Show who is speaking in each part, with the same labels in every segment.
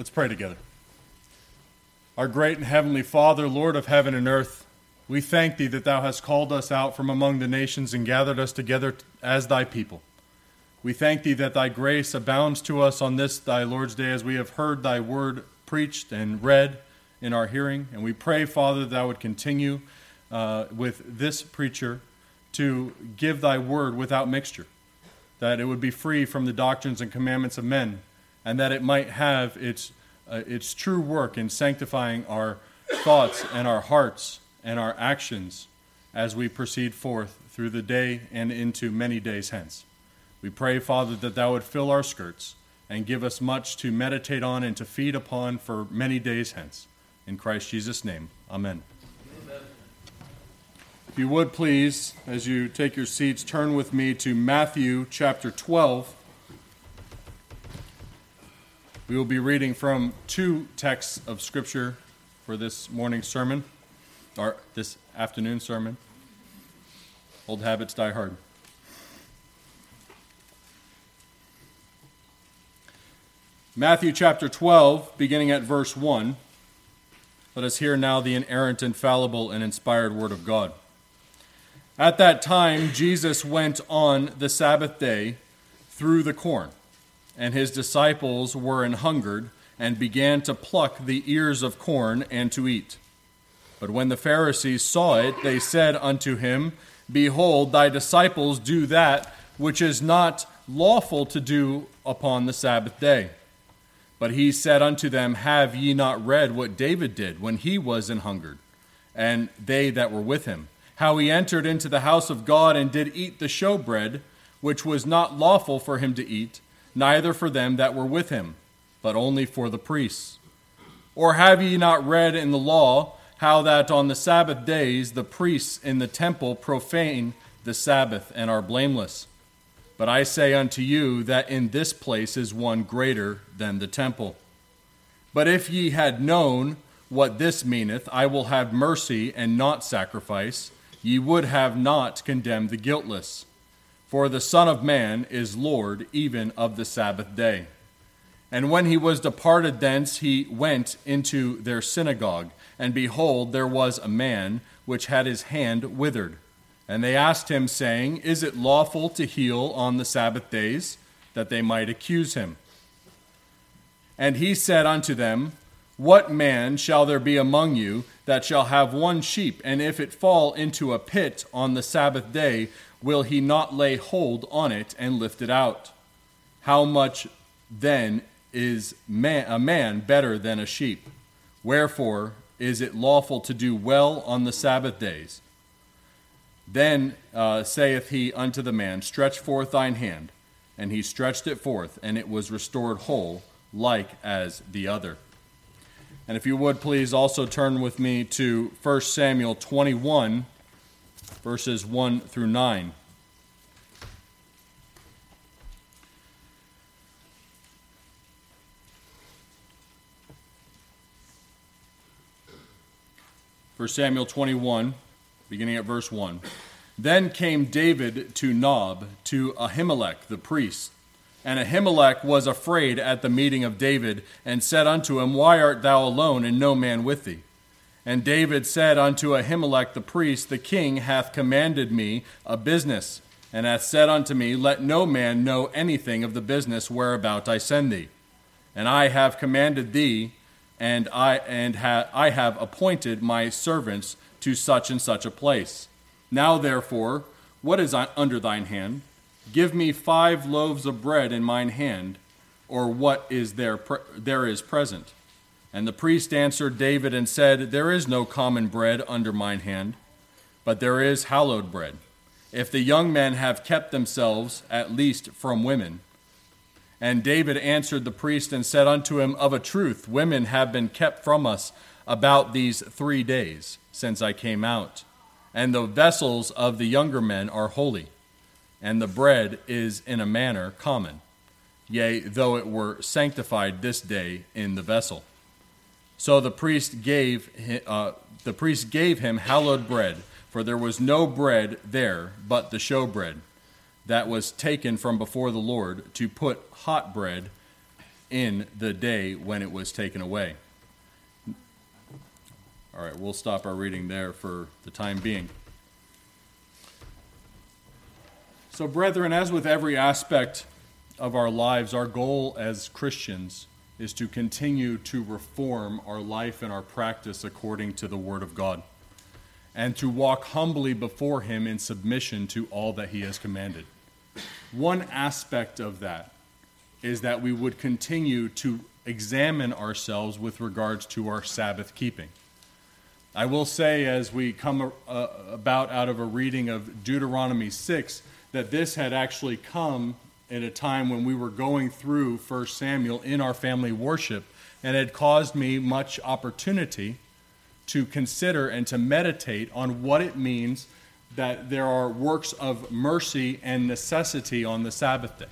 Speaker 1: Let's pray together. Our great and heavenly Father, Lord of heaven and earth, we thank thee that thou hast called us out from among the nations and gathered us together as thy people. We thank thee that thy grace abounds to us on this thy Lord's day as we have heard thy word preached and read in our hearing. And we pray, Father, that thou would continue uh, with this preacher to give thy word without mixture, that it would be free from the doctrines and commandments of men, and that it might have its, uh, its true work in sanctifying our thoughts and our hearts and our actions as we proceed forth through the day and into many days hence. We pray, Father, that thou would fill our skirts and give us much to meditate on and to feed upon for many days hence. In Christ Jesus' name, amen. amen. If you would please, as you take your seats, turn with me to Matthew chapter 12. We will be reading from two texts of Scripture for this morning's sermon, or this afternoon sermon. Old habits die hard. Matthew chapter 12, beginning at verse 1. Let us hear now the inerrant, infallible, and inspired Word of God. At that time, Jesus went on the Sabbath day through the corn, and his disciples were an hungered and began to pluck the ears of corn and to eat. But when the Pharisees saw it, they said unto him, Behold, thy disciples do that which is not lawful to do upon the Sabbath day. But he said unto them, Have ye not read what David did when he was an hungered, and they that were with him? How he entered into the house of God and did eat the showbread, which was not lawful for him to eat, neither for them that were with him, but only for the priests. Or have ye not read in the law how that on the Sabbath days the priests in the temple profane the Sabbath and are blameless? But I say unto you that in this place is one greater than the temple. But if ye had known what this meaneth, I will have mercy and not sacrifice, ye would have not condemned the guiltless. For the Son of Man is Lord even of the Sabbath day. And when he was departed thence, he went into their synagogue, and behold, there was a man which had his hand withered. And they asked him, saying, Is it lawful to heal on the Sabbath days? That they might accuse him. And he said unto them, What man shall there be among you that shall have one sheep, and if it fall into a pit on the Sabbath day, will he not lay hold on it and lift it out? How much then is man, a man better than a sheep? Wherefore is it lawful to do well on the Sabbath days? Then uh, saith he unto the man, Stretch forth thine hand. And he stretched it forth, and it was restored whole, like as the other. And if you would please also turn with me to 1 Samuel 21, verses 1 through 9. First Samuel 21, beginning at verse 1. Then came David to Nob, to Ahimelech the priest. And Ahimelech was afraid at the meeting of David, and said unto him, Why art thou alone, and no man with thee? And David said unto Ahimelech the priest, The king hath commanded me a business, and hath said unto me, Let no man know anything of the business whereabout I send thee. And I have commanded thee, and I and ha- I have appointed my servants to such and such a place. Now, therefore, what is under thine hand? Give me five loaves of bread in mine hand, or what is there, there is present. And the priest answered David and said, There is no common bread under mine hand, but there is hallowed bread. If the young men have kept themselves, at least from women. And David answered the priest and said unto him, Of a truth, women have been kept from us about these three days since I came out. And the vessels of the younger men are holy, and the bread is in a manner common, yea, though it were sanctified this day in the vessel. So the priest gave uh, the priest gave him hallowed bread, for there was no bread there but the showbread that was taken from before the Lord to put hot bread in the day when it was taken away. All right, we'll stop our reading there for the time being. So, brethren, as with every aspect of our lives, our goal as Christians is to continue to reform our life and our practice according to the Word of God, and to walk humbly before Him in submission to all that He has commanded. One aspect of that is that we would continue to examine ourselves with regards to our Sabbath keeping. I will say, as we come uh, about out of a reading of Deuteronomy 6, that this had actually come at a time when we were going through 1 Samuel in our family worship and had caused me much opportunity to consider and to meditate on what it means that there are works of mercy and necessity on the Sabbath day.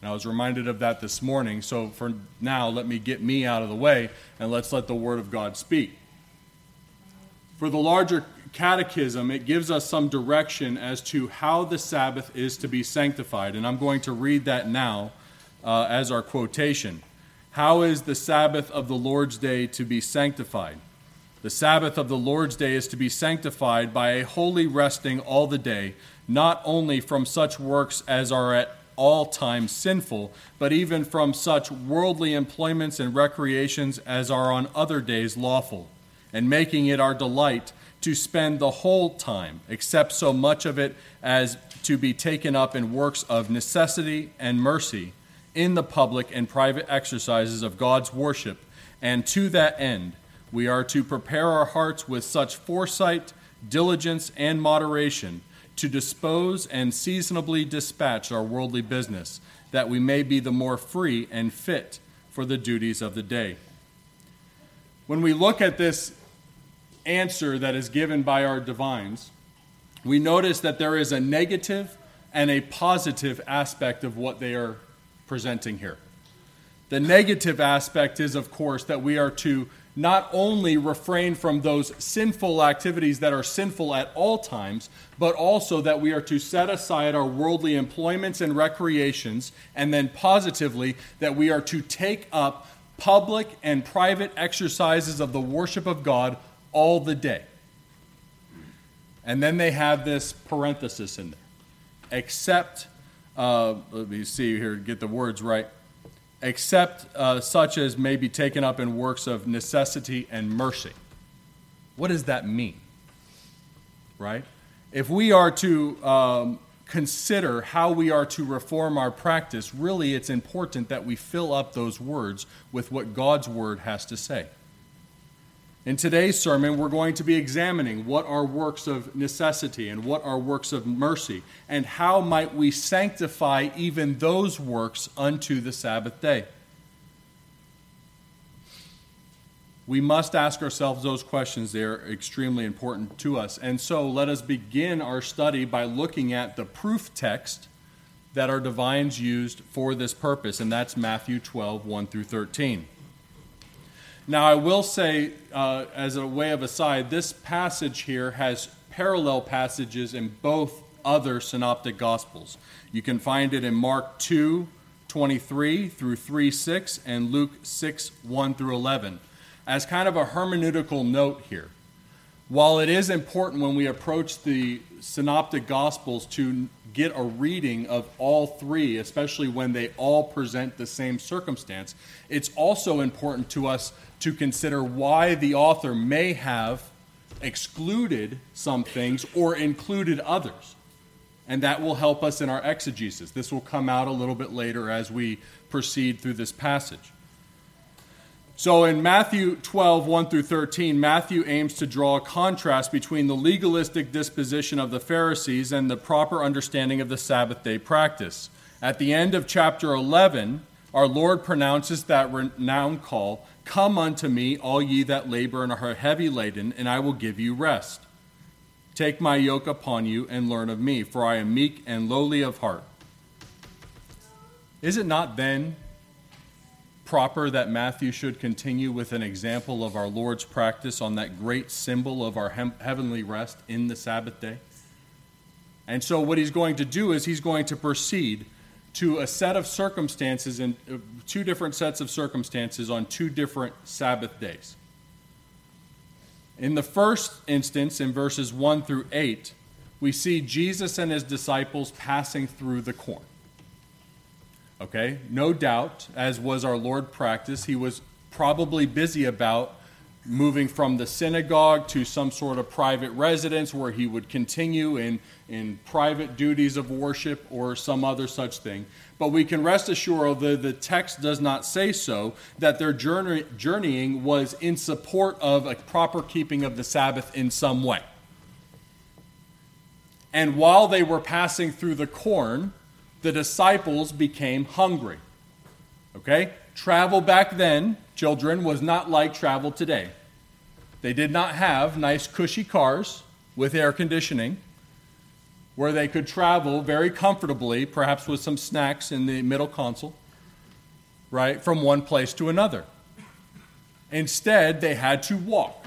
Speaker 1: And I was reminded of that this morning. So for now, let me get me out of the way and let's let the Word of God speak. For the larger catechism, it gives us some direction as to how the Sabbath is to be sanctified. And I'm going to read that now uh, as our quotation. How is the Sabbath of the Lord's Day to be sanctified? The Sabbath of the Lord's Day is to be sanctified by a holy resting all the day, not only from such works as are at all times sinful, but even from such worldly employments and recreations as are on other days lawful, and making it our delight to spend the whole time, except so much of it as to be taken up in works of necessity and mercy in the public and private exercises of God's worship, and to that end, we are to prepare our hearts with such foresight, diligence, and moderation to dispose and seasonably dispatch our worldly business, that we may be the more free and fit for the duties of the day. When we look at this answer that is given by our divines, we notice that there is a negative and a positive aspect of what they are presenting here. The negative aspect is, of course, that we are to not only refrain from those sinful activities that are sinful at all times, but also that we are to set aside our worldly employments and recreations, and then positively that we are to take up public and private exercises of the worship of God all the day. And then they have this parenthesis in there. Except, uh, let me see here, get the words right except uh, such as may be taken up in works of necessity and mercy. What does that mean? Right? If we are to um, consider how we are to reform our practice, really it's important that we fill up those words with what God's word has to say. In today's sermon, we're going to be examining what are works of necessity and what are works of mercy, and how might we sanctify even those works unto the Sabbath day. We must ask ourselves those questions. They're extremely important to us. And so let us begin our study by looking at the proof text that our divines used for this purpose, and that's Matthew 12, 1 through 13. Now, I will say, uh, as a way of aside, this passage here has parallel passages in both other synoptic gospels. You can find it in Mark 2 23 through 3 6 and Luke 6 1 through 11. As kind of a hermeneutical note here, while it is important when we approach the synoptic gospels to get a reading of all three, especially when they all present the same circumstance, it's also important to us to consider why the author may have excluded some things or included others. And that will help us in our exegesis. This will come out a little bit later as we proceed through this passage. So in Matthew 12, 1 through 13, Matthew aims to draw a contrast between the legalistic disposition of the Pharisees and the proper understanding of the Sabbath day practice. At the end of chapter 11, our Lord pronounces that renowned call Come unto me, all ye that labor and are heavy laden, and I will give you rest. Take my yoke upon you and learn of me, for I am meek and lowly of heart. Is it not then proper that Matthew should continue with an example of our Lord's practice on that great symbol of our heavenly rest in the Sabbath day? And so, what he's going to do is he's going to proceed to a set of circumstances and uh, two different sets of circumstances on two different Sabbath days. In the first instance, in verses 1 through 8, we see Jesus and his disciples passing through the corn. Okay, no doubt, as was our Lord practice, he was probably busy about moving from the synagogue to some sort of private residence where he would continue in, in private duties of worship or some other such thing. But we can rest assured, although the text does not say so, that their journey, journeying was in support of a proper keeping of the Sabbath in some way. And while they were passing through the corn, the disciples became hungry. Okay? Travel back then, children, was not like travel today. They did not have nice, cushy cars with air conditioning where they could travel very comfortably, perhaps with some snacks in the middle console, right, from one place to another. Instead, they had to walk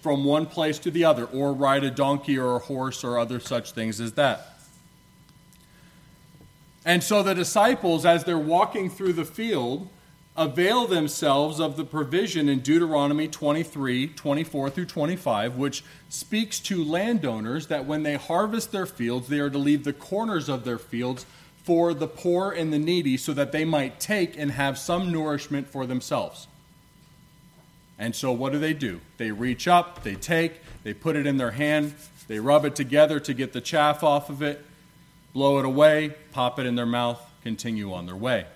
Speaker 1: from one place to the other, or ride a donkey or a horse or other such things as that. And so the disciples, as they're walking through the field, avail themselves of the provision in Deuteronomy 23 24 through 25, which speaks to landowners that when they harvest their fields, they are to leave the corners of their fields for the poor and the needy so that they might take and have some nourishment for themselves. And so, what do they do? They reach up, they take, they put it in their hand, they rub it together to get the chaff off of it, blow it away, pop it in their mouth, continue on their way.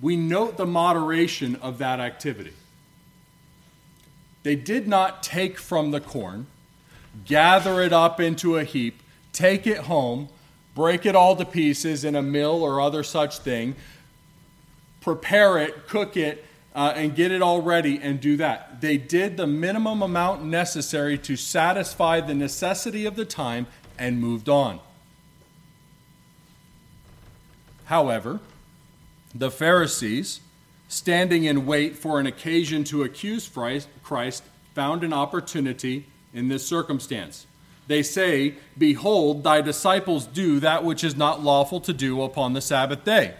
Speaker 1: We note the moderation of that activity. They did not take from the corn, gather it up into a heap, take it home, break it all to pieces in a mill or other such thing, prepare it, cook it, uh, and get it all ready and do that. They did the minimum amount necessary to satisfy the necessity of the time and moved on. However, the Pharisees, standing in wait for an occasion to accuse Christ, found an opportunity in this circumstance. They say, Behold, thy disciples do that which is not lawful to do upon the Sabbath day.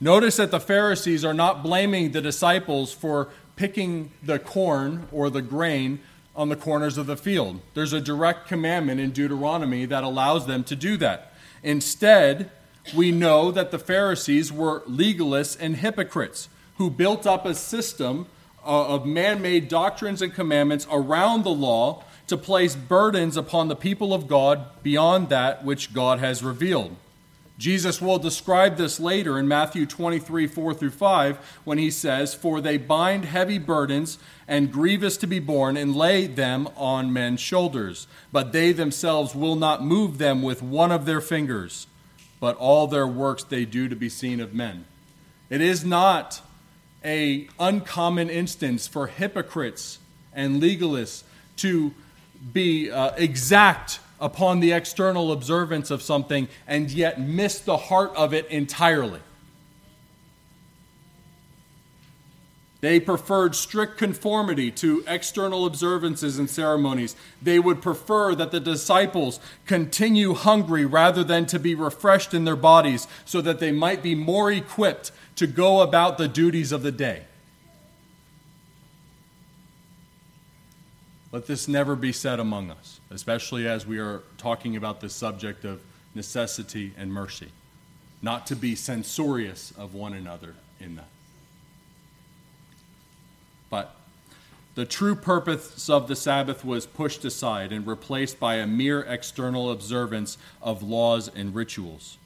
Speaker 1: Notice that the Pharisees are not blaming the disciples for picking the corn or the grain on the corners of the field. There's a direct commandment in Deuteronomy that allows them to do that. Instead, we know that the Pharisees were legalists and hypocrites who built up a system uh, of man made doctrines and commandments around the law to place burdens upon the people of God beyond that which God has revealed. Jesus will describe this later in Matthew 23, 4 through 5, when he says, For they bind heavy burdens and grievous to be borne, and lay them on men's shoulders. But they themselves will not move them with one of their fingers, but all their works they do to be seen of men. It is not a uncommon instance for hypocrites and legalists to be uh, exact upon the external observance of something and yet miss the heart of it entirely. They preferred strict conformity to external observances and ceremonies. They would prefer that the disciples continue hungry rather than to be refreshed in their bodies so that they might be more equipped to go about the duties of the day. Let this never be said among us, especially as we are talking about the subject of necessity and mercy, not to be censorious of one another in that. But the true purpose of the Sabbath was pushed aside and replaced by a mere external observance of laws and rituals.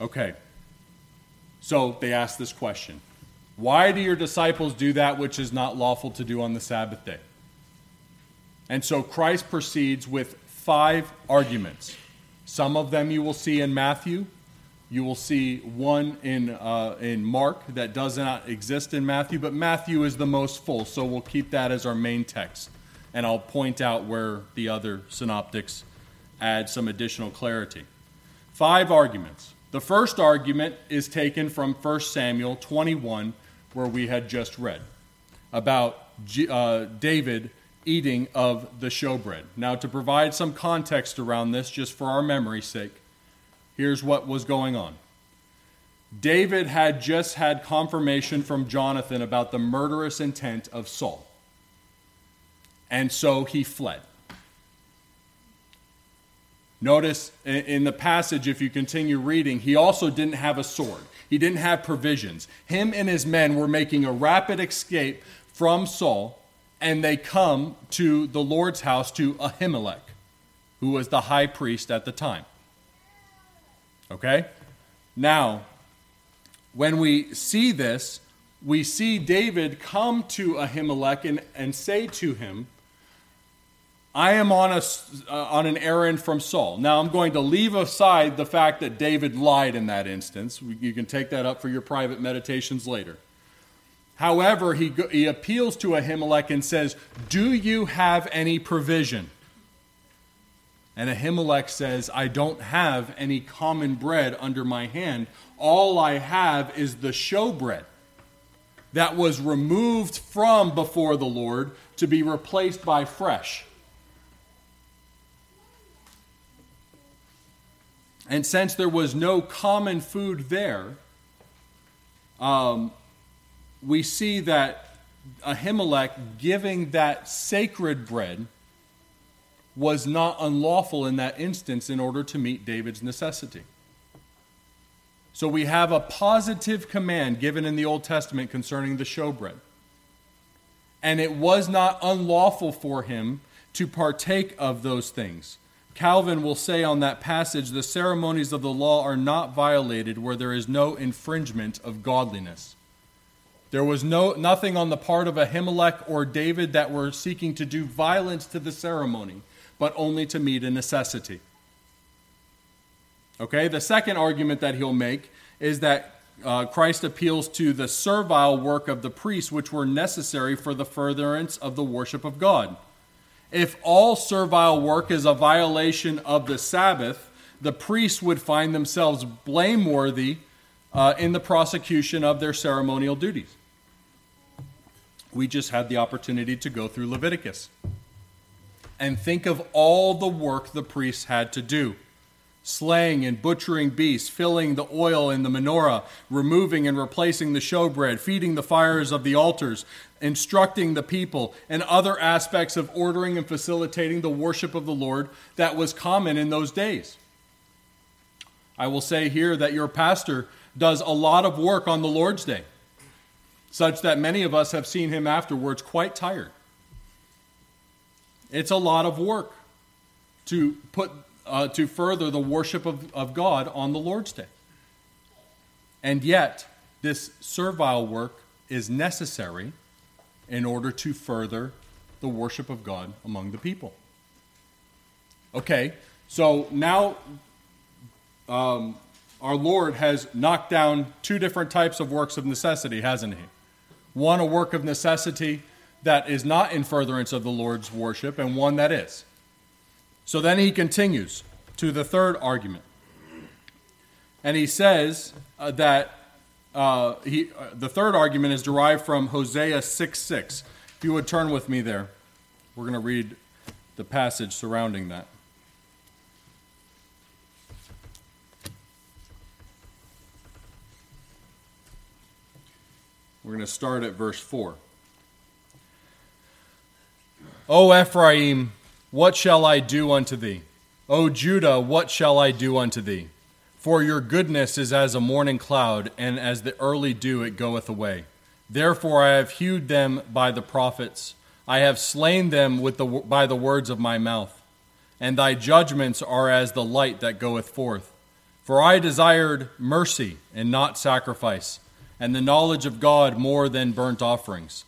Speaker 1: Okay, so they asked this question why do your disciples do that which is not lawful to do on the Sabbath day? And so Christ proceeds with five arguments. Some of them you will see in Matthew. You will see one in, uh, in Mark that does not exist in Matthew, but Matthew is the most full, so we'll keep that as our main text. And I'll point out where the other synoptics add some additional clarity. Five arguments. The first argument is taken from 1 Samuel 21, where we had just read about uh, David eating of the showbread. Now, to provide some context around this, just for our memory's sake, here's what was going on. David had just had confirmation from Jonathan about the murderous intent of Saul. And so he fled. Notice in the passage, if you continue reading, he also didn't have a sword. He didn't have provisions. Him and his men were making a rapid escape from Saul, and they come to the Lord's house to Ahimelech, who was the high priest at the time. Okay? Now, when we see this, we see David come to Ahimelech and, and say to him, I am on, a, uh, on an errand from Saul. Now, I'm going to leave aside the fact that David lied in that instance. You can take that up for your private meditations later. However, he, he appeals to Ahimelech and says, Do you have any provision? And Ahimelech says, I don't have any common bread under my hand. All I have is the showbread that was removed from before the Lord to be replaced by fresh. And since there was no common food there, um, we see that Ahimelech giving that sacred bread was not unlawful in that instance in order to meet David's necessity. So we have a positive command given in the Old Testament concerning the showbread. And it was not unlawful for him to partake of those things. Calvin will say on that passage the ceremonies of the law are not violated where there is no infringement of godliness. There was no, nothing on the part of Ahimelech or David that were seeking to do violence to the ceremony, but only to meet a necessity. Okay, the second argument that he'll make is that uh, Christ appeals to the servile work of the priests, which were necessary for the furtherance of the worship of God. If all servile work is a violation of the Sabbath, the priests would find themselves blameworthy uh, in the prosecution of their ceremonial duties. We just had the opportunity to go through Leviticus and think of all the work the priests had to do slaying and butchering beasts, filling the oil in the menorah, removing and replacing the showbread, feeding the fires of the altars, instructing the people, and other aspects of ordering and facilitating the worship of the Lord that was common in those days. I will say here that your pastor does a lot of work on the Lord's Day, such that many of us have seen him afterwards quite tired. It's a lot of work to put uh, to further the worship of, of God on the Lord's Day. And yet, this servile work is necessary in order to further the worship of God among the people. Okay, so now um, our Lord has knocked down two different types of works of necessity, hasn't He? One, a work of necessity that is not in furtherance of the Lord's worship, and one that is. So then he continues to the third argument. And he says uh, that uh, he, uh, the third argument is derived from Hosea 6 6. If you would turn with me there, we're going to read the passage surrounding that. We're going to start at verse 4. O Ephraim, what shall I do unto thee? O Judah, what shall I do unto thee? For your goodness is as a morning cloud, and as the early dew it goeth away. Therefore I have hewed them by the prophets, I have slain them with the, by the words of my mouth. And thy judgments are as the light that goeth forth. For I desired mercy and not sacrifice, and the knowledge of God more than burnt offerings.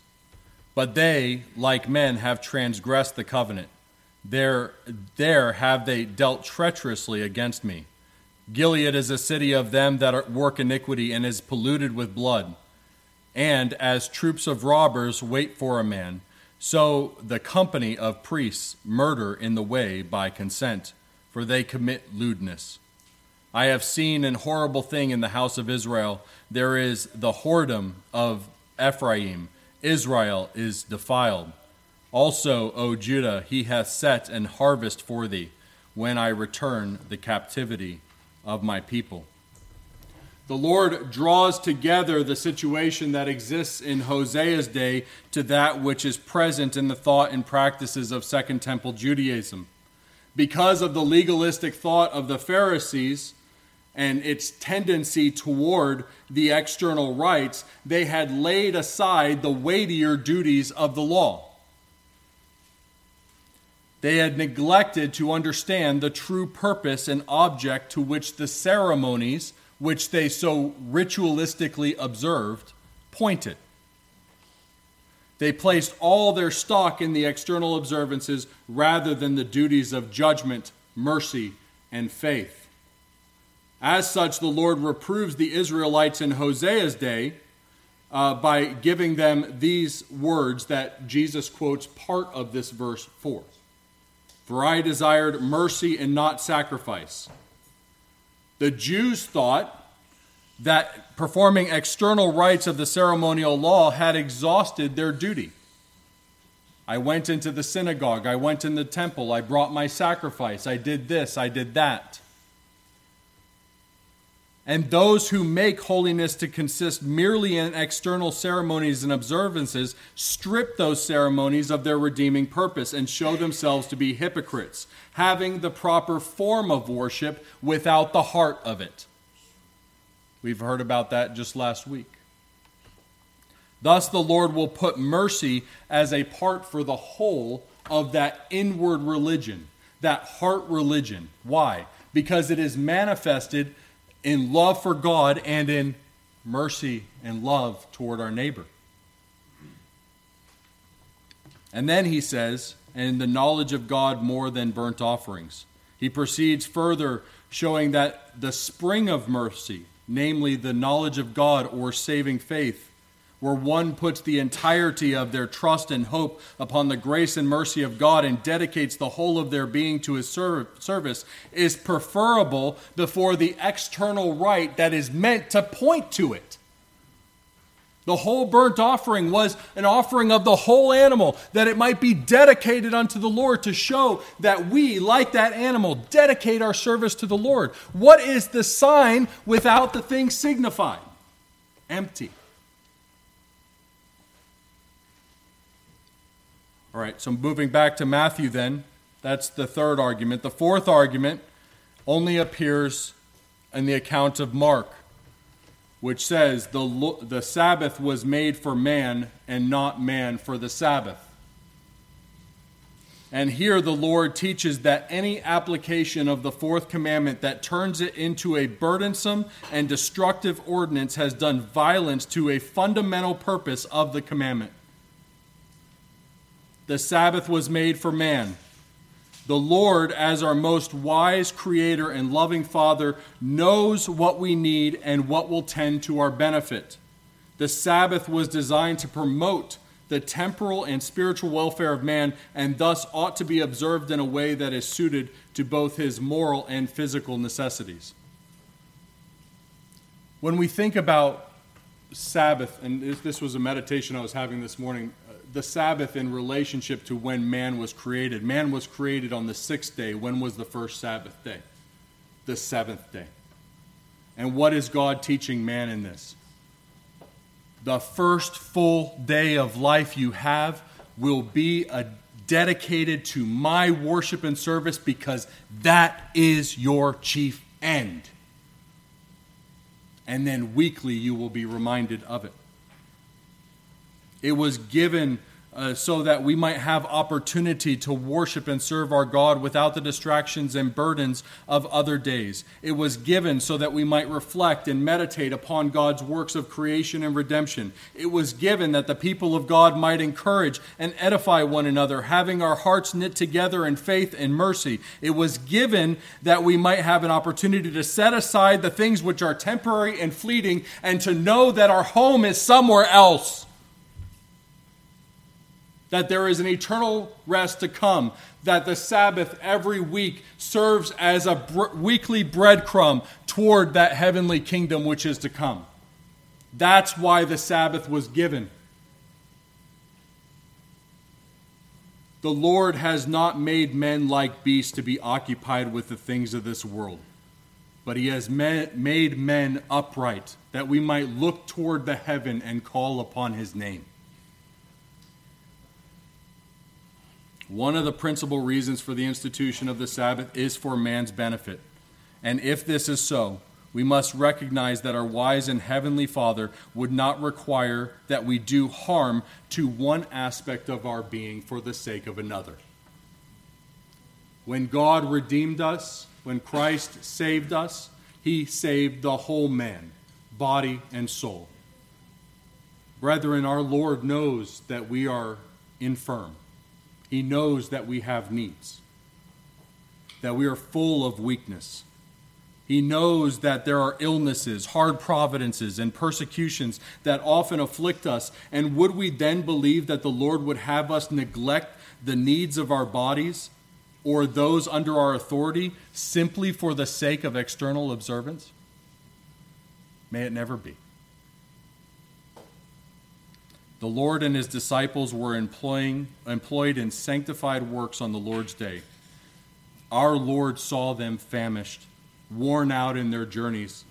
Speaker 1: But they, like men, have transgressed the covenant. There, there have they dealt treacherously against me. Gilead is a city of them that work iniquity and is polluted with blood. And as troops of robbers wait for a man, so the company of priests murder in the way by consent, for they commit lewdness. I have seen an horrible thing in the house of Israel. There is the whoredom of Ephraim. Israel is defiled. Also, O Judah, he hath set an harvest for thee when I return the captivity of my people. The Lord draws together the situation that exists in Hosea's day to that which is present in the thought and practices of Second Temple Judaism. Because of the legalistic thought of the Pharisees and its tendency toward the external rites, they had laid aside the weightier duties of the law. They had neglected to understand the true purpose and object to which the ceremonies which they so ritualistically observed, pointed. They placed all their stock in the external observances rather than the duties of judgment, mercy, and faith. As such, the Lord reproves the Israelites in Hosea's day uh, by giving them these words that Jesus quotes part of this verse for. For I desired mercy and not sacrifice the Jews thought that performing external rites of the ceremonial law had exhausted their duty. I went into the synagogue, I went in the temple, I brought my sacrifice, I did this, I did that. And those who make holiness to consist merely in external ceremonies and observances strip those ceremonies of their redeeming purpose and show themselves to be hypocrites, having the proper form of worship without the heart of it. We've heard about that just last week. Thus, the Lord will put mercy as a part for the whole of that inward religion, that heart religion. Why? Because it is manifested in love for God and in mercy and love toward our neighbor. And then he says, and the knowledge of God more than burnt offerings. He proceeds further, showing that the spring of mercy, namely the knowledge of God or saving faith, where one puts the entirety of their trust and hope upon the grace and mercy of God and dedicates the whole of their being to his service, is preferable before the external rite that is meant to point to it. The whole burnt offering was an offering of the whole animal, that it might be dedicated unto the Lord to show that we, like that animal, dedicate our service to the Lord. What is the sign without the thing signified? Empty. All right, so moving back to Matthew then, that's the third argument. The fourth argument only appears in the account of Mark, which says the, the Sabbath was made for man and not man for the Sabbath. And here the Lord teaches that any application of the fourth commandment that turns it into a burdensome and destructive ordinance has done violence to a fundamental purpose of the commandment. The Sabbath was made for man. The Lord, as our most wise creator and loving Father, knows what we need and what will tend to our benefit. The Sabbath was designed to promote the temporal and spiritual welfare of man and thus ought to be observed in a way that is suited to both his moral and physical necessities. When we think about Sabbath, and this was a meditation I was having this morning, the Sabbath in relationship to when man was created. Man was created on the sixth day. When was the first Sabbath day? The seventh day. And what is God teaching man in this? The first full day of life you have will be a, dedicated to my worship and service because that is your chief end. And then weekly you will be reminded of it. It was given uh, so that we might have opportunity to worship and serve our God without the distractions and burdens of other days. It was given so that we might reflect and meditate upon God's works of creation and redemption. It was given that the people of God might encourage and edify one another, having our hearts knit together in faith and mercy. It was given that we might have an opportunity to set aside the things which are temporary and fleeting and to know that our home is somewhere else that there is an eternal rest to come, that the Sabbath every week serves as a br- weekly breadcrumb toward that heavenly kingdom which is to come. That's why the Sabbath was given. The Lord has not made men like beasts to be occupied with the things of this world, but He has made men upright, that we might look toward the heaven and call upon His name. One of the principal reasons for the institution of the Sabbath is for man's benefit. And if this is so, we must recognize that our wise and heavenly Father would not require that we do harm to one aspect of our being for the sake of another. When God redeemed us, when Christ saved us, he saved the whole man, body and soul. Brethren, our Lord knows that we are infirm. He knows that we have needs, that we are full of weakness. He knows that there are illnesses, hard providences, and persecutions that often afflict us. And would we then believe that the Lord would have us neglect the needs of our bodies or those under our authority simply for the sake of external observance? May it never be. The Lord and his disciples were employing, employed in sanctified works on the Lord's day. Our Lord saw them famished worn out in their journeys.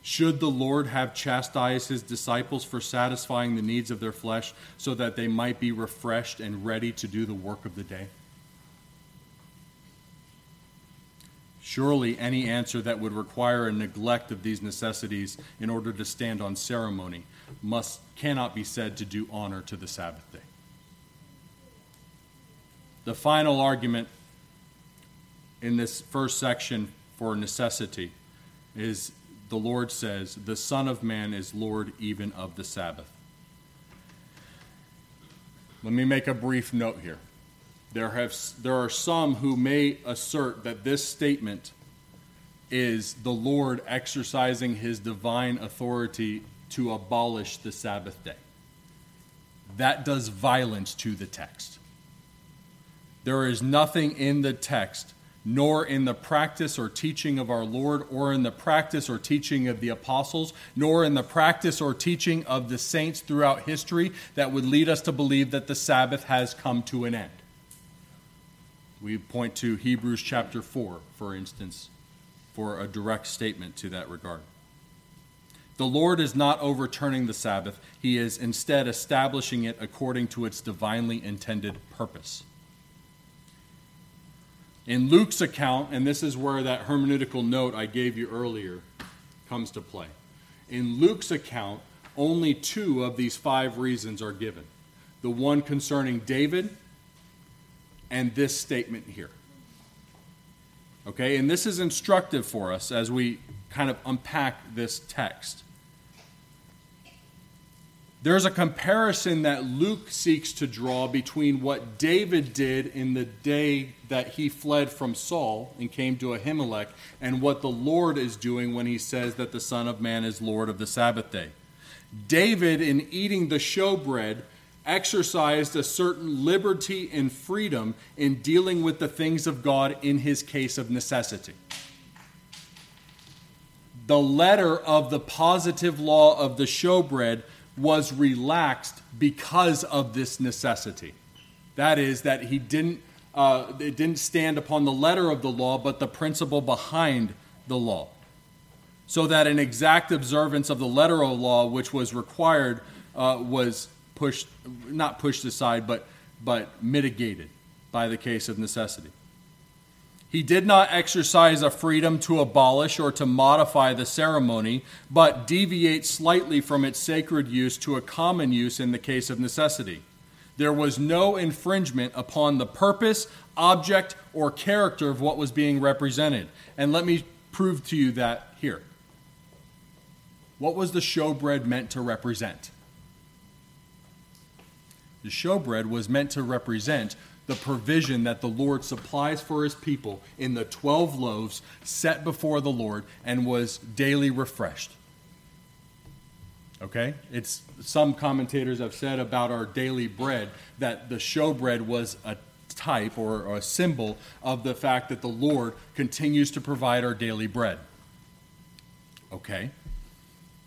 Speaker 1: Should the Lord have chastised his disciples for satisfying the needs of their flesh so that they might be refreshed and ready to do the work of the day? Surely any answer that would require a neglect of these necessities in order to stand on ceremony must cannot be said to do honor to the Sabbath day. The final argument in this first section for necessity is the Lord says, The Son of Man is Lord even of the Sabbath. Let me make a brief note here. There, have, there are some who may assert that this statement is the Lord exercising his divine authority to abolish the Sabbath day. That does violence to the text. There is nothing in the text nor in the practice or teaching of our Lord, or in the practice or teaching of the apostles, nor in the practice or teaching of the saints throughout history that would lead us to believe that the Sabbath has come to an end. We point to Hebrews chapter 4, for instance, for a direct statement to that regard. The Lord is not overturning the Sabbath, He is instead establishing it according to its divinely intended purpose. In Luke's account, and this is where that hermeneutical note I gave you earlier comes to play. In Luke's account, only two of these five reasons are given the one concerning David and this statement here. Okay, and this is instructive for us as we kind of unpack this text. There's a comparison that Luke seeks to draw between what David did in the day that he fled from Saul and came to Ahimelech and what the Lord is doing when he says that the Son of Man is Lord of the Sabbath day. David, in eating the showbread, exercised a certain liberty and freedom in dealing with the things of God in his case of necessity. The letter of the positive law of the showbread was relaxed because of this necessity. That is, that he didn't, uh, it didn't stand upon the letter of the law, but the principle behind the law. So that an exact observance of the letter of law, which was required, uh, was pushed, not pushed aside, but, but mitigated by the case of necessity. He did not exercise a freedom to abolish or to modify the ceremony, but deviate slightly from its sacred use to a common use in the case of necessity. There was no infringement upon the purpose, object, or character of what was being represented. And let me prove to you that here. What was the showbread meant to represent? The showbread was meant to represent the provision that the Lord supplies for his people in the 12 loaves set before the Lord and was daily refreshed. Okay? It's some commentators have said about our daily bread that the showbread was a type or, or a symbol of the fact that the Lord continues to provide our daily bread. Okay?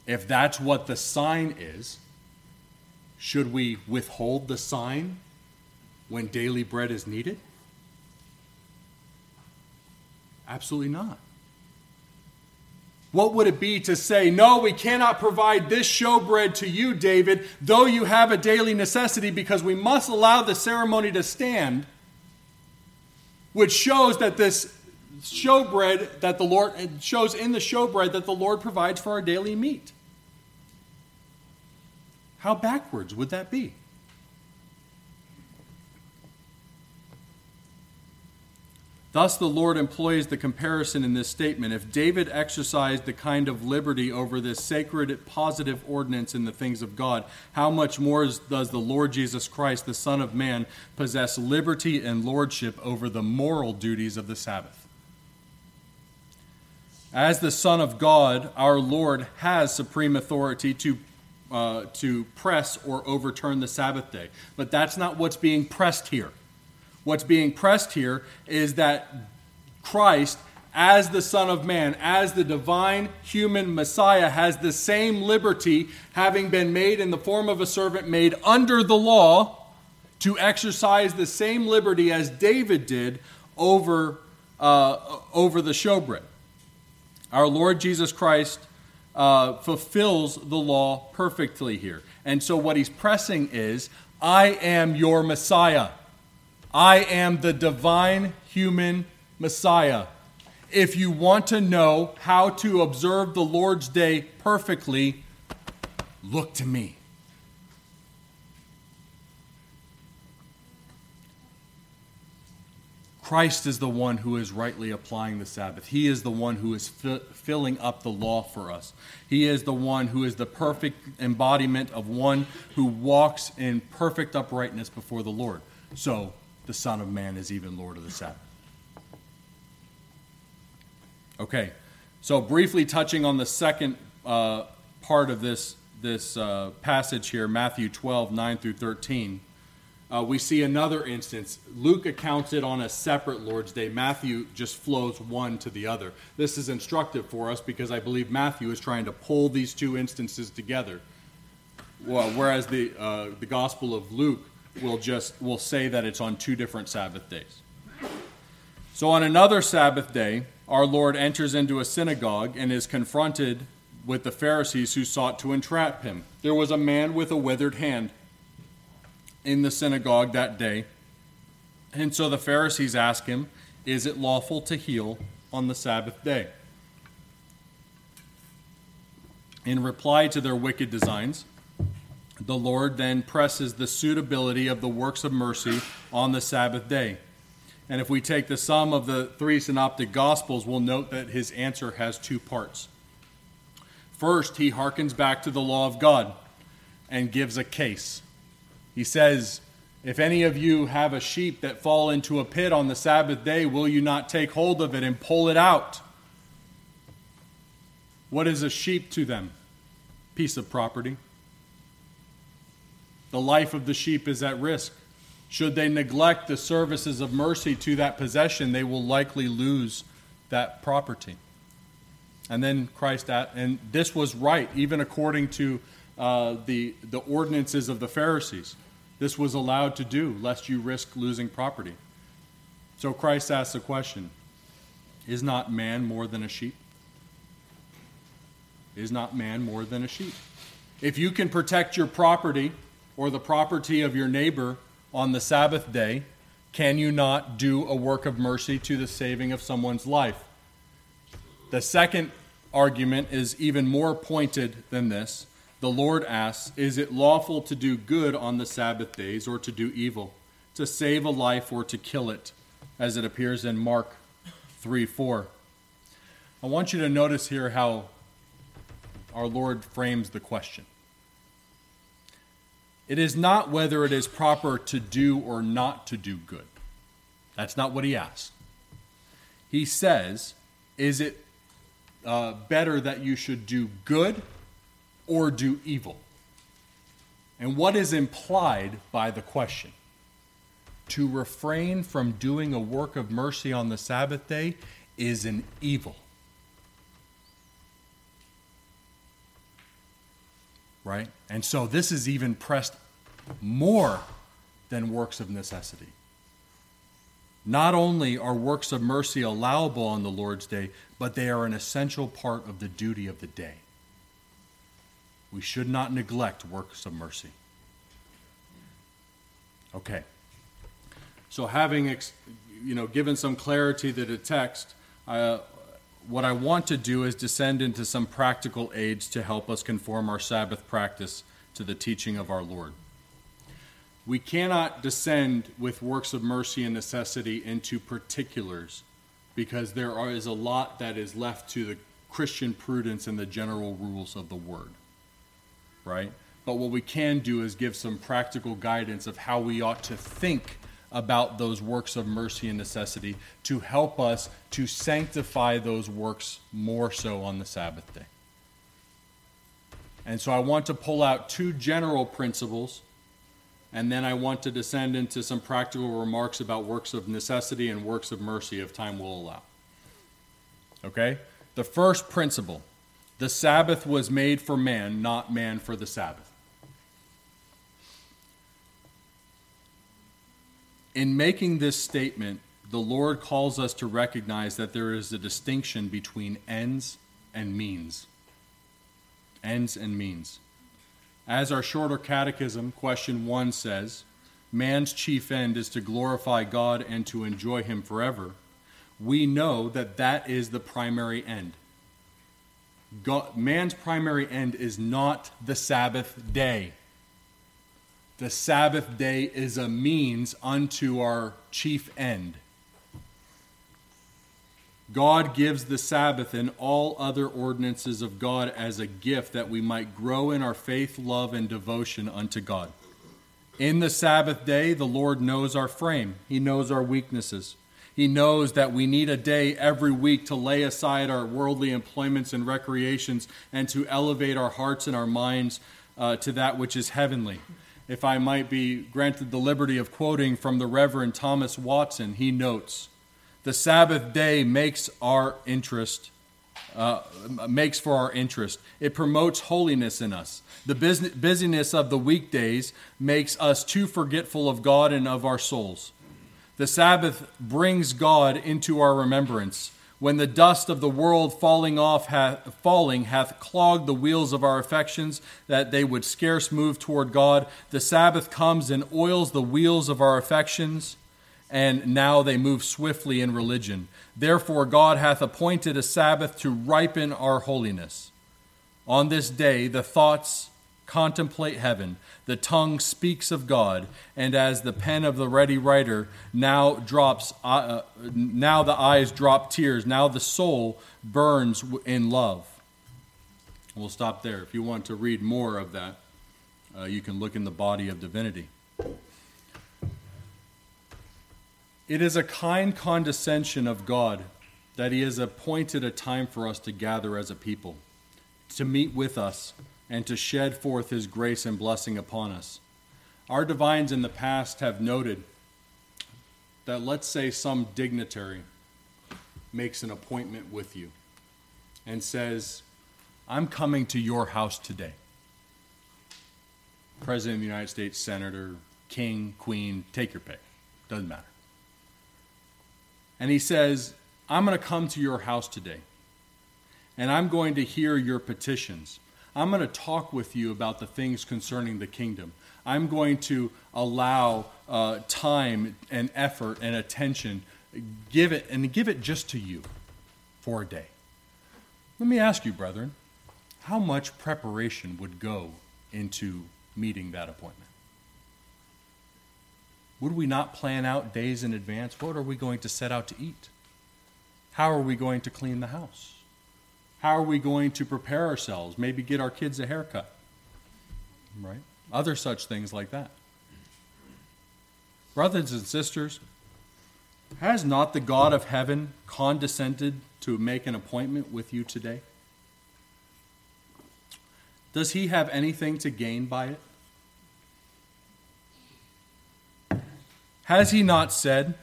Speaker 1: If that's what the sign is, should we withhold the sign when daily bread is needed? Absolutely not. What would it be to say, No, we cannot provide this showbread to you, David, though you have a daily necessity, because we must allow the ceremony to stand, which shows that this showbread that the Lord shows in the showbread that the Lord provides for our daily meat. How backwards would that be? Thus, the Lord employs the comparison in this statement. If David exercised the kind of liberty over this sacred, positive ordinance in the things of God, how much more does the Lord Jesus Christ, the Son of Man, possess liberty and lordship over the moral duties of the Sabbath? As the Son of God, our Lord has supreme authority to, uh, to press or overturn the Sabbath day. But that's not what's being pressed here. What's being pressed here is that Christ, as the Son of Man, as the divine human Messiah, has the same liberty, having been made in the form of a servant, made under the law, to exercise the same liberty as David did over, uh, over the showbread. Our Lord Jesus Christ uh, fulfills the law perfectly here. And so what he's pressing is, I am your Messiah. I am the divine human Messiah. If you want to know how to observe the Lord's day perfectly, look to me. Christ is the one who is rightly applying the Sabbath. He is the one who is fi- filling up the law for us. He is the one who is the perfect embodiment of one who walks in perfect uprightness before the Lord. So, the Son of Man is even Lord of the Sabbath. Okay, so briefly touching on the second uh, part of this, this uh, passage here, Matthew 12, 9 through 13. Uh, we see another instance. Luke accounts it on a separate Lord's Day. Matthew just flows one to the other. This is instructive for us because I believe Matthew is trying to pull these two instances together. Well, whereas the, uh, the Gospel of Luke will just will say that it's on two different Sabbath days. So on another Sabbath day, our Lord enters into a synagogue and is confronted with the Pharisees who sought to entrap him. There was a man with a withered hand in the synagogue that day. And so the Pharisees ask him, Is it lawful to heal on the Sabbath day? In reply to their wicked designs, the Lord then presses the suitability of the works of mercy on the Sabbath day. And if we take the sum of the three synoptic gospels, we'll note that his answer has two parts. First, he hearkens back to the law of God and gives a case. He says, If any of you have a sheep that fall into a pit on the Sabbath day, will you not take hold of it and pull it out? What is a sheep to them? Piece of property. The life of the sheep is at risk. Should they neglect the services of mercy to that possession, they will likely lose that property. And then Christ, at, and this was right, even according to uh, the, the ordinances of the Pharisees. This was allowed to do, lest you risk losing property. So Christ asks the question Is not man more than a sheep? Is not man more than a sheep? If you can protect your property, or the property of your neighbor on the Sabbath day, can you not do a work of mercy to the saving of someone's life? The second argument is even more pointed than this. The Lord asks, Is it lawful to do good on the Sabbath days or to do evil, to save a life or to kill it, as it appears in Mark 3 4? I want you to notice here how our Lord frames the question. It is not whether it is proper to do or not to do good. That's not what he asks. He says, Is it uh, better that you should do good or do evil? And what is implied by the question? To refrain from doing a work of mercy on the Sabbath day is an evil. Right? And so this is even pressed more than works of necessity. Not only are works of mercy allowable on the Lord's day, but they are an essential part of the duty of the day. We should not neglect works of mercy. Okay. So, having you know given some clarity to the text, uh, what I want to do is descend into some practical aids to help us conform our Sabbath practice to the teaching of our Lord. We cannot descend with works of mercy and necessity into particulars because there is a lot that is left to the Christian prudence and the general rules of the word. Right? But what we can do is give some practical guidance of how we ought to think about those works of mercy and necessity to help us to sanctify those works more so on the Sabbath day. And so I want to pull out two general principles, and then I want to descend into some practical remarks about works of necessity and works of mercy if time will allow. Okay? The first principle the Sabbath was made for man, not man for the Sabbath. In making this statement, the Lord calls us to recognize that there is a distinction between ends and means ends and means. As our shorter catechism, question 1 says, man's chief end is to glorify God and to enjoy Him forever, we know that that is the primary end. God, man's primary end is not the Sabbath day. The Sabbath day is a means unto our chief end. God gives the Sabbath and all other ordinances of God as a gift that we might grow in our faith, love, and devotion unto God. In the Sabbath day, the Lord knows our frame, He knows our weaknesses. He knows that we need a day every week to lay aside our worldly employments and recreations and to elevate our hearts and our minds uh, to that which is heavenly. If I might be granted the liberty of quoting from the Reverend Thomas Watson, he notes, the Sabbath day makes our interest, uh, makes for our interest. It promotes holiness in us. The busyness of the weekdays makes us too forgetful of God and of our souls. The Sabbath brings God into our remembrance. When the dust of the world falling off falling hath clogged the wheels of our affections, that they would scarce move toward God, the Sabbath comes and oils the wheels of our affections and now they move swiftly in religion. Therefore, God hath appointed a Sabbath to ripen our holiness. On this day, the thoughts contemplate heaven, the tongue speaks of God, and as the pen of the ready writer now drops, uh, uh now the eyes drop tears, now the soul burns in love. We'll stop there. If you want to read more of that, uh, you can look in the body of divinity. It is a kind condescension of God that He has appointed a time for us to gather as a people, to meet with us, and to shed forth His grace and blessing upon us. Our divines in the past have noted that, let's say, some dignitary makes an appointment with you and says, I'm coming to your house today. President of the United States, Senator, King, Queen, take your pick. Doesn't matter and he says, I'm going to come to your house today, and I'm going to hear your petitions. I'm going to talk with you about the things concerning the kingdom. I'm going to allow uh, time and effort and attention, give it, and give it just to you for a day. Let me ask you, brethren, how much preparation would go into meeting that appointment? Would we not plan out days in advance? What are we going to set out to eat? How are we going to clean the house? How are we going to prepare ourselves? Maybe get our kids a haircut. Right? Other such things like that. Brothers and sisters, has not the God of heaven condescended to make an appointment with you today? Does he have anything to gain by it? Has he not said,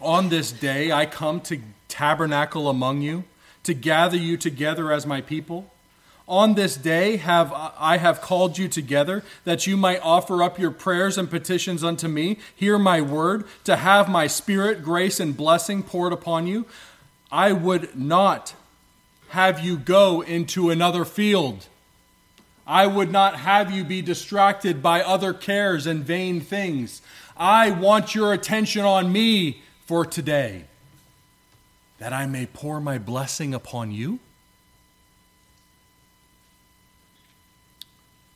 Speaker 1: On this day I come to tabernacle among you, to gather you together as my people? On this day have I have called you together that you might offer up your prayers and petitions unto me, hear my word, to have my spirit, grace, and blessing poured upon you. I would not have you go into another field. I would not have you be distracted by other cares and vain things. I want your attention on me for today, that I may pour my blessing upon you.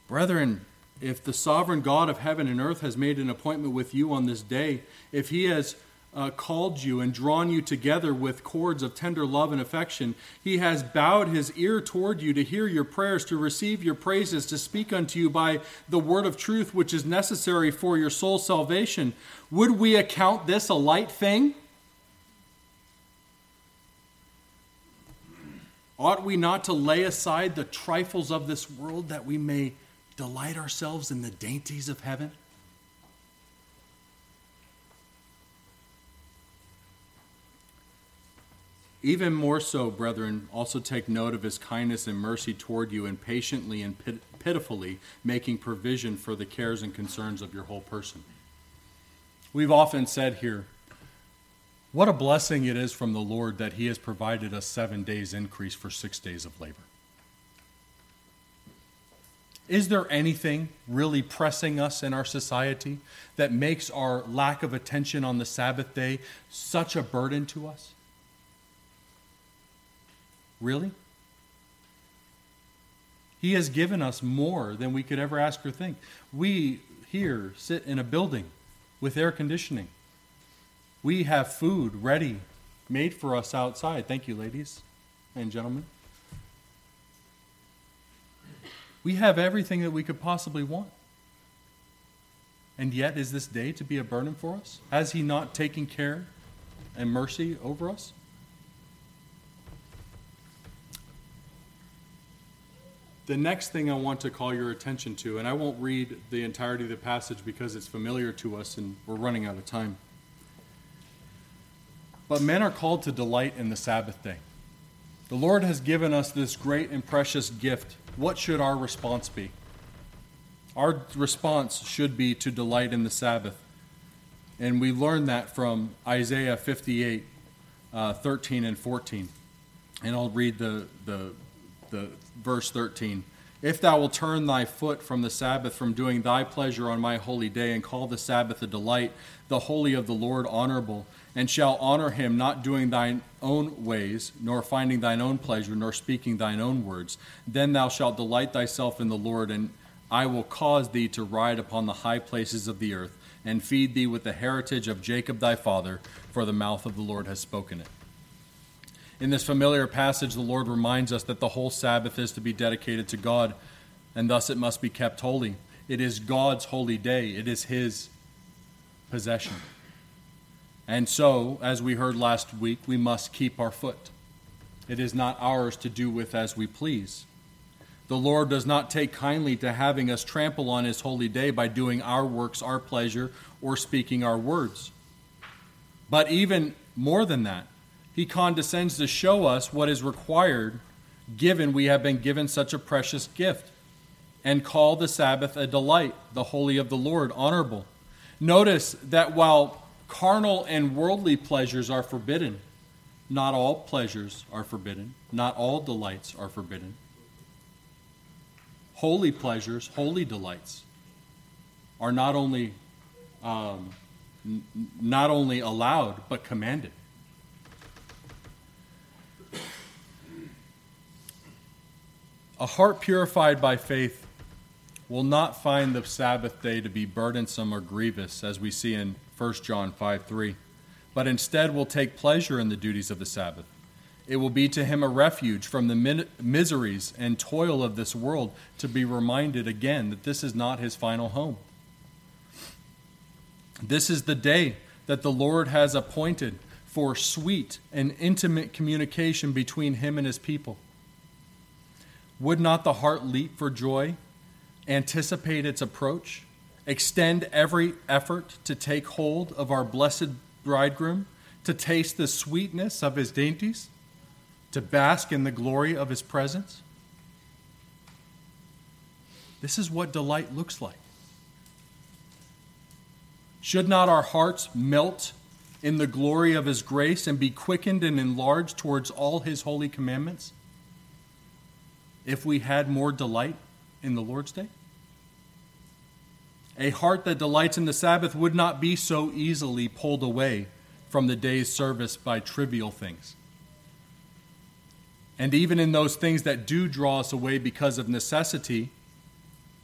Speaker 1: Brethren, if the sovereign God of heaven and earth has made an appointment with you on this day, if he has uh, called you and drawn you together with cords of tender love and affection. He has bowed his ear toward you to hear your prayers, to receive your praises, to speak unto you by the word of truth, which is necessary for your soul's salvation. Would we account this a light thing? Ought we not to lay aside the trifles of this world that we may delight ourselves in the dainties of heaven? Even more so, brethren, also take note of his kindness and mercy toward you, and patiently and pit- pitifully making provision for the cares and concerns of your whole person. We've often said here, what a blessing it is from the Lord that he has provided us seven days' increase for six days of labor. Is there anything really pressing us in our society that makes our lack of attention on the Sabbath day such a burden to us? Really? He has given us more than we could ever ask or think. We here sit in a building with air conditioning. We have food ready, made for us outside. Thank you, ladies and gentlemen. We have everything that we could possibly want. And yet, is this day to be a burden for us? Has He not taken care and mercy over us? The next thing I want to call your attention to, and I won't read the entirety of the passage because it's familiar to us and we're running out of time. But men are called to delight in the Sabbath day. The Lord has given us this great and precious gift. What should our response be? Our response should be to delight in the Sabbath. And we learn that from Isaiah 58, uh, 13 and 14. And I'll read the, the, the verse 13. If thou wilt turn thy foot from the Sabbath, from doing thy pleasure on my holy day, and call the Sabbath a delight, the holy of the Lord honorable, and shall honor him, not doing thine own ways, nor finding thine own pleasure, nor speaking thine own words, then thou shalt delight thyself in the Lord, and I will cause thee to ride upon the high places of the earth, and feed thee with the heritage of Jacob thy father, for the mouth of the Lord has spoken it. In this familiar passage, the Lord reminds us that the whole Sabbath is to be dedicated to God, and thus it must be kept holy. It is God's holy day, it is His possession. And so, as we heard last week, we must keep our foot. It is not ours to do with as we please. The Lord does not take kindly to having us trample on His holy day by doing our works, our pleasure, or speaking our words. But even more than that, he condescends to show us what is required given we have been given such a precious gift and call the Sabbath a delight, the holy of the Lord, honorable. Notice that while carnal and worldly pleasures are forbidden, not all pleasures are forbidden, not all delights are forbidden. Holy pleasures, holy delights are not only um, n- not only allowed but commanded. A heart purified by faith will not find the Sabbath day to be burdensome or grievous, as we see in 1 John 5 3, but instead will take pleasure in the duties of the Sabbath. It will be to him a refuge from the miseries and toil of this world to be reminded again that this is not his final home. This is the day that the Lord has appointed for sweet and intimate communication between him and his people. Would not the heart leap for joy, anticipate its approach, extend every effort to take hold of our blessed bridegroom, to taste the sweetness of his dainties, to bask in the glory of his presence? This is what delight looks like. Should not our hearts melt in the glory of His grace and be quickened and enlarged towards all His holy commandments if we had more delight in the Lord's day? A heart that delights in the Sabbath would not be so easily pulled away from the day's service by trivial things. And even in those things that do draw us away because of necessity,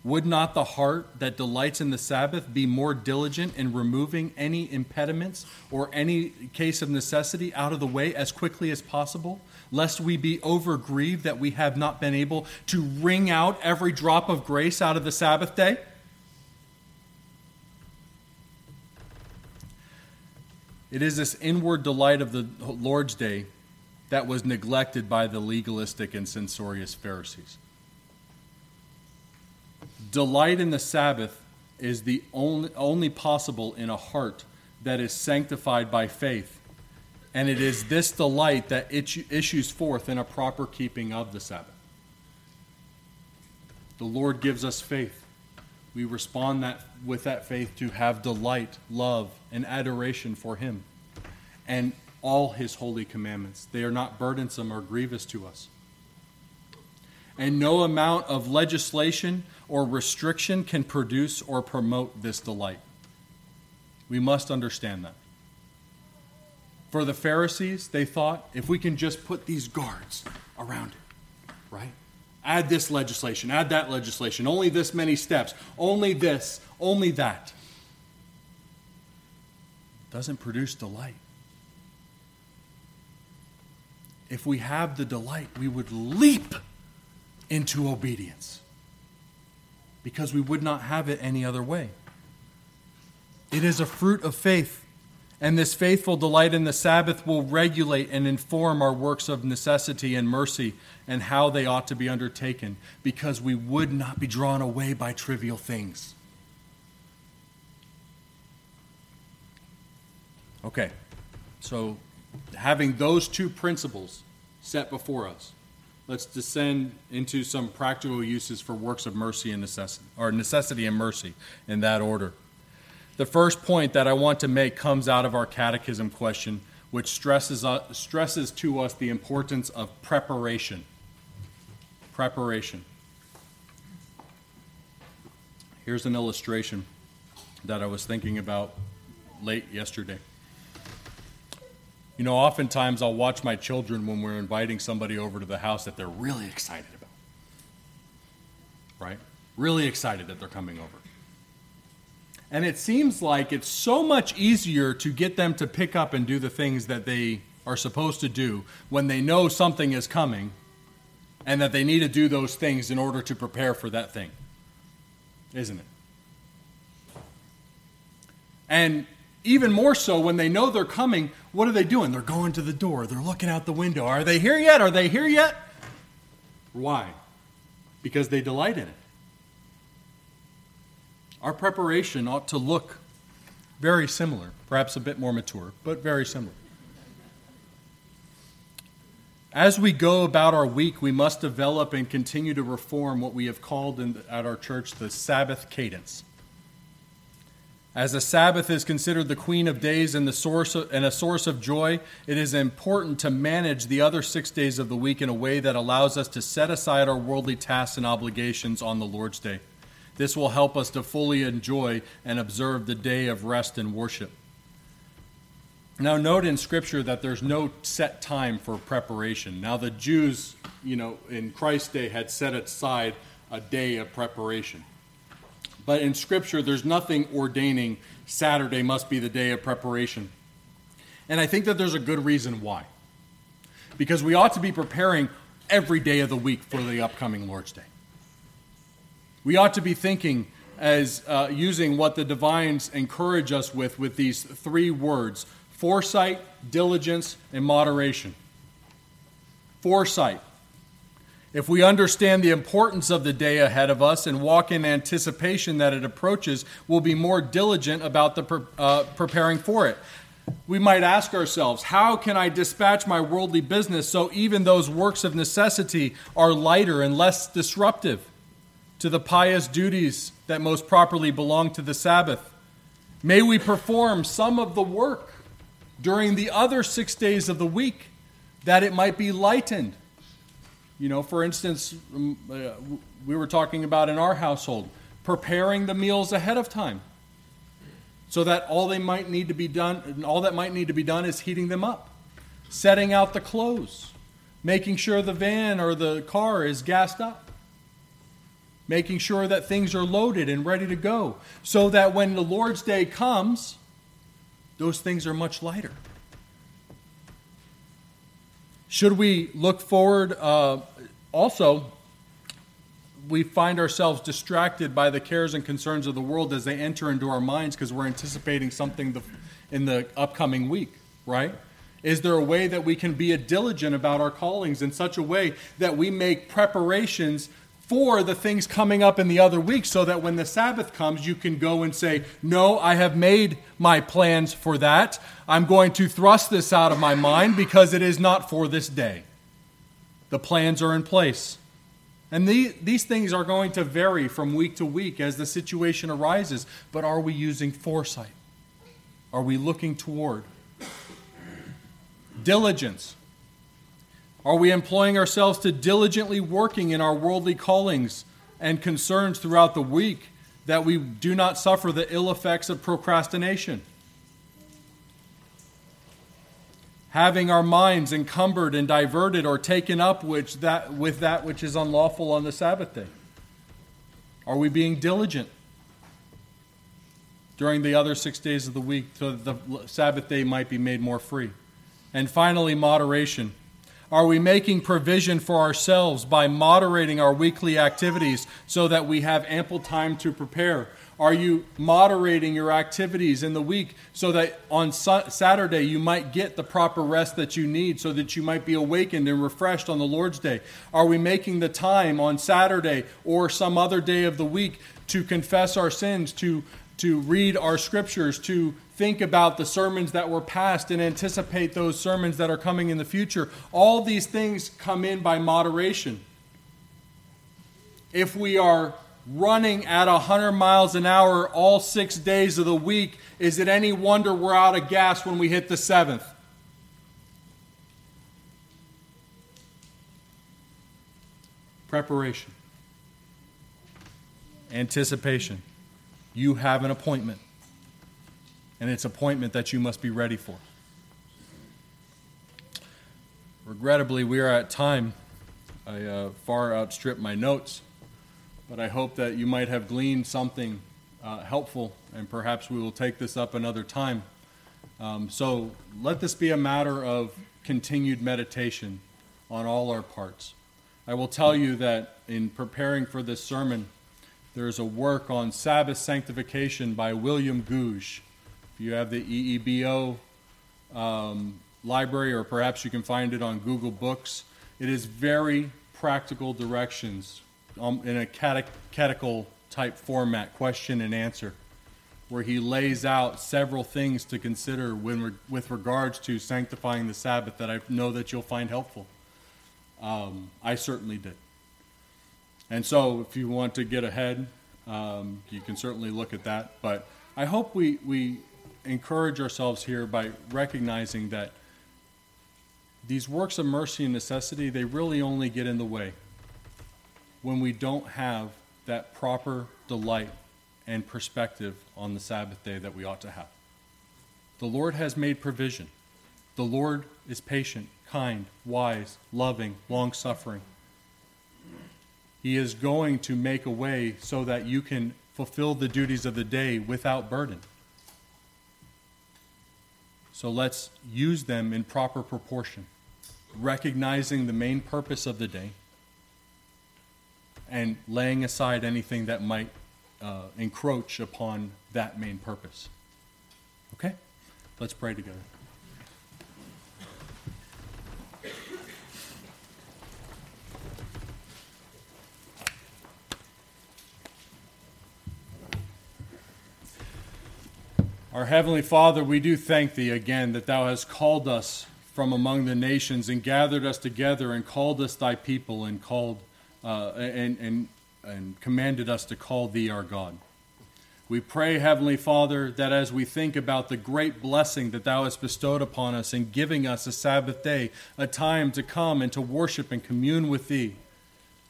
Speaker 1: would not the heart that delights in the Sabbath be more diligent in removing any impediments or any case of necessity out of the way as quickly as possible, lest we be overgrieved that we have not been able to wring out every drop of grace out of the Sabbath day? It is this inward delight of the Lord's day that was neglected by the legalistic and censorious Pharisees. Delight in the Sabbath is the only, only possible in a heart that is sanctified by faith. And it is this delight that issues forth in a proper keeping of the Sabbath. The Lord gives us faith. We respond that, with that faith to have delight, love, and adoration for Him and all His holy commandments. They are not burdensome or grievous to us. And no amount of legislation or restriction can produce or promote this delight. We must understand that. For the Pharisees, they thought if we can just put these guards around it, right? Add this legislation, add that legislation, only this many steps, only this, only that. Doesn't produce delight. If we have the delight, we would leap into obedience because we would not have it any other way. It is a fruit of faith, and this faithful delight in the Sabbath will regulate and inform our works of necessity and mercy and how they ought to be undertaken because we would not be drawn away by trivial things. Okay, so having those two principles set before us, let's descend into some practical uses for works of mercy and necessity, or necessity and mercy in that order. The first point that I want to make comes out of our catechism question, which stresses, uh, stresses to us the importance of preparation. Preparation. Here's an illustration that I was thinking about late yesterday. You know, oftentimes I'll watch my children when we're inviting somebody over to the house that they're really excited about. Right? Really excited that they're coming over. And it seems like it's so much easier to get them to pick up and do the things that they are supposed to do when they know something is coming and that they need to do those things in order to prepare for that thing. Isn't it? And even more so when they know they're coming, what are they doing? They're going to the door, they're looking out the window. Are they here yet? Are they here yet? Why? Because they delight in it. Our preparation ought to look very similar, perhaps a bit more mature, but very similar. As we go about our week, we must develop and continue to reform what we have called in, at our church the Sabbath cadence. As the Sabbath is considered the queen of days and, the source of, and a source of joy, it is important to manage the other six days of the week in a way that allows us to set aside our worldly tasks and obligations on the Lord's Day. This will help us to fully enjoy and observe the day of rest and worship. Now, note in Scripture that there's no set time for preparation. Now, the Jews, you know, in Christ's day had set aside a day of preparation. But in Scripture, there's nothing ordaining Saturday must be the day of preparation. And I think that there's a good reason why. Because we ought to be preparing every day of the week for the upcoming Lord's Day. We ought to be thinking as uh, using what the divines encourage us with, with these three words foresight, diligence, and moderation. Foresight. If we understand the importance of the day ahead of us and walk in anticipation that it approaches, we'll be more diligent about the pre- uh, preparing for it. We might ask ourselves, how can I dispatch my worldly business so even those works of necessity are lighter and less disruptive? To the pious duties that most properly belong to the Sabbath. May we perform some of the work during the other six days of the week that it might be lightened. You know, for instance, um, uh, we were talking about in our household preparing the meals ahead of time so that all they might need to be done all that might need to be done is heating them up setting out the clothes making sure the van or the car is gassed up making sure that things are loaded and ready to go so that when the lord's day comes those things are much lighter should we look forward uh, also we find ourselves distracted by the cares and concerns of the world as they enter into our minds because we're anticipating something in the upcoming week, right? Is there a way that we can be diligent about our callings in such a way that we make preparations for the things coming up in the other week so that when the Sabbath comes, you can go and say, No, I have made my plans for that. I'm going to thrust this out of my mind because it is not for this day. The plans are in place. And the, these things are going to vary from week to week as the situation arises. But are we using foresight? Are we looking toward? Diligence. Are we employing ourselves to diligently working in our worldly callings and concerns throughout the week that we do not suffer the ill effects of procrastination? having our minds encumbered and diverted or taken up which that, with that which is unlawful on the Sabbath day? Are we being diligent during the other six days of the week so that the Sabbath day might be made more free? And finally, moderation. Are we making provision for ourselves by moderating our weekly activities so that we have ample time to prepare? Are you moderating your activities in the week so that on Saturday you might get the proper rest that you need so that you might be awakened and refreshed on the Lord's day? Are we making the time on Saturday or some other day of the week to confess our sins, to, to read our scriptures, to think about the sermons that were passed and anticipate those sermons that are coming in the future? All these things come in by moderation. If we are running at 100 miles an hour all six days of the week, is it any wonder we're out of gas when we hit the seventh? Preparation, anticipation. You have an appointment, and it's appointment that you must be ready for. Regrettably, we are at time. I uh, far outstrip my notes but I hope that you might have gleaned something uh, helpful, and perhaps we will take this up another time. Um, so let this be a matter of continued meditation on all our parts. I will tell you that in preparing for this sermon, there's a work on Sabbath sanctification by William Gouge. If you have the EEBO um, library, or perhaps you can find it on Google Books, it is very practical directions um, in a catechetical type format, question and answer, where he lays out several things to consider when with regards to sanctifying the Sabbath that I know that you'll find helpful. Um, I certainly did. And so, if you want to get ahead, um, you can certainly look at that. But I hope we, we encourage ourselves here by recognizing that these works of mercy and necessity, they really only get in the way when we don't have that proper delight and perspective on the Sabbath day that we ought to have. The Lord has made provision. The Lord is patient, kind, wise, loving, long suffering. He is going to make a way so that you can fulfill the duties of the day without burden. So let's use them in proper proportion, recognizing the main purpose of the day and laying aside anything that might uh, encroach upon that main purpose. Okay? Let's pray together. Our Heavenly Father, we do thank Thee again that Thou hast called us from among the nations and gathered us together and called us Thy people and called uh, and, and and commanded us to call thee our God. We pray, Heavenly Father, that as we think about the great blessing that Thou hast bestowed upon us in giving us a Sabbath day, a time to come and to worship and commune with Thee,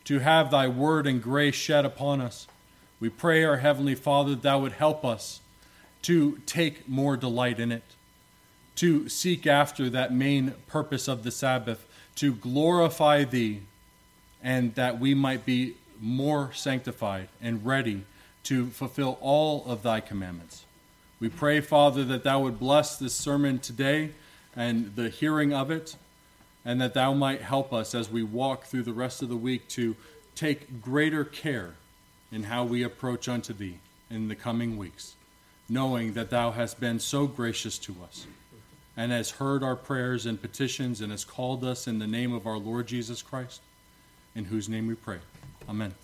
Speaker 1: to have Thy word and grace shed upon us, we pray, our Heavenly Father, that Thou would help us to take more delight in it, to seek after that main purpose of the Sabbath, to glorify Thee, and that we might be more sanctified and ready to fulfill all of thy commandments. We pray, Father, that thou would bless this sermon today and the hearing of it, and that thou might help us as we walk through the rest of the week to take greater care in how we approach unto thee in the coming weeks, knowing that thou hast been so gracious to us and has heard our prayers and petitions and has called us in the name of our Lord Jesus Christ, in whose name we pray. Amen.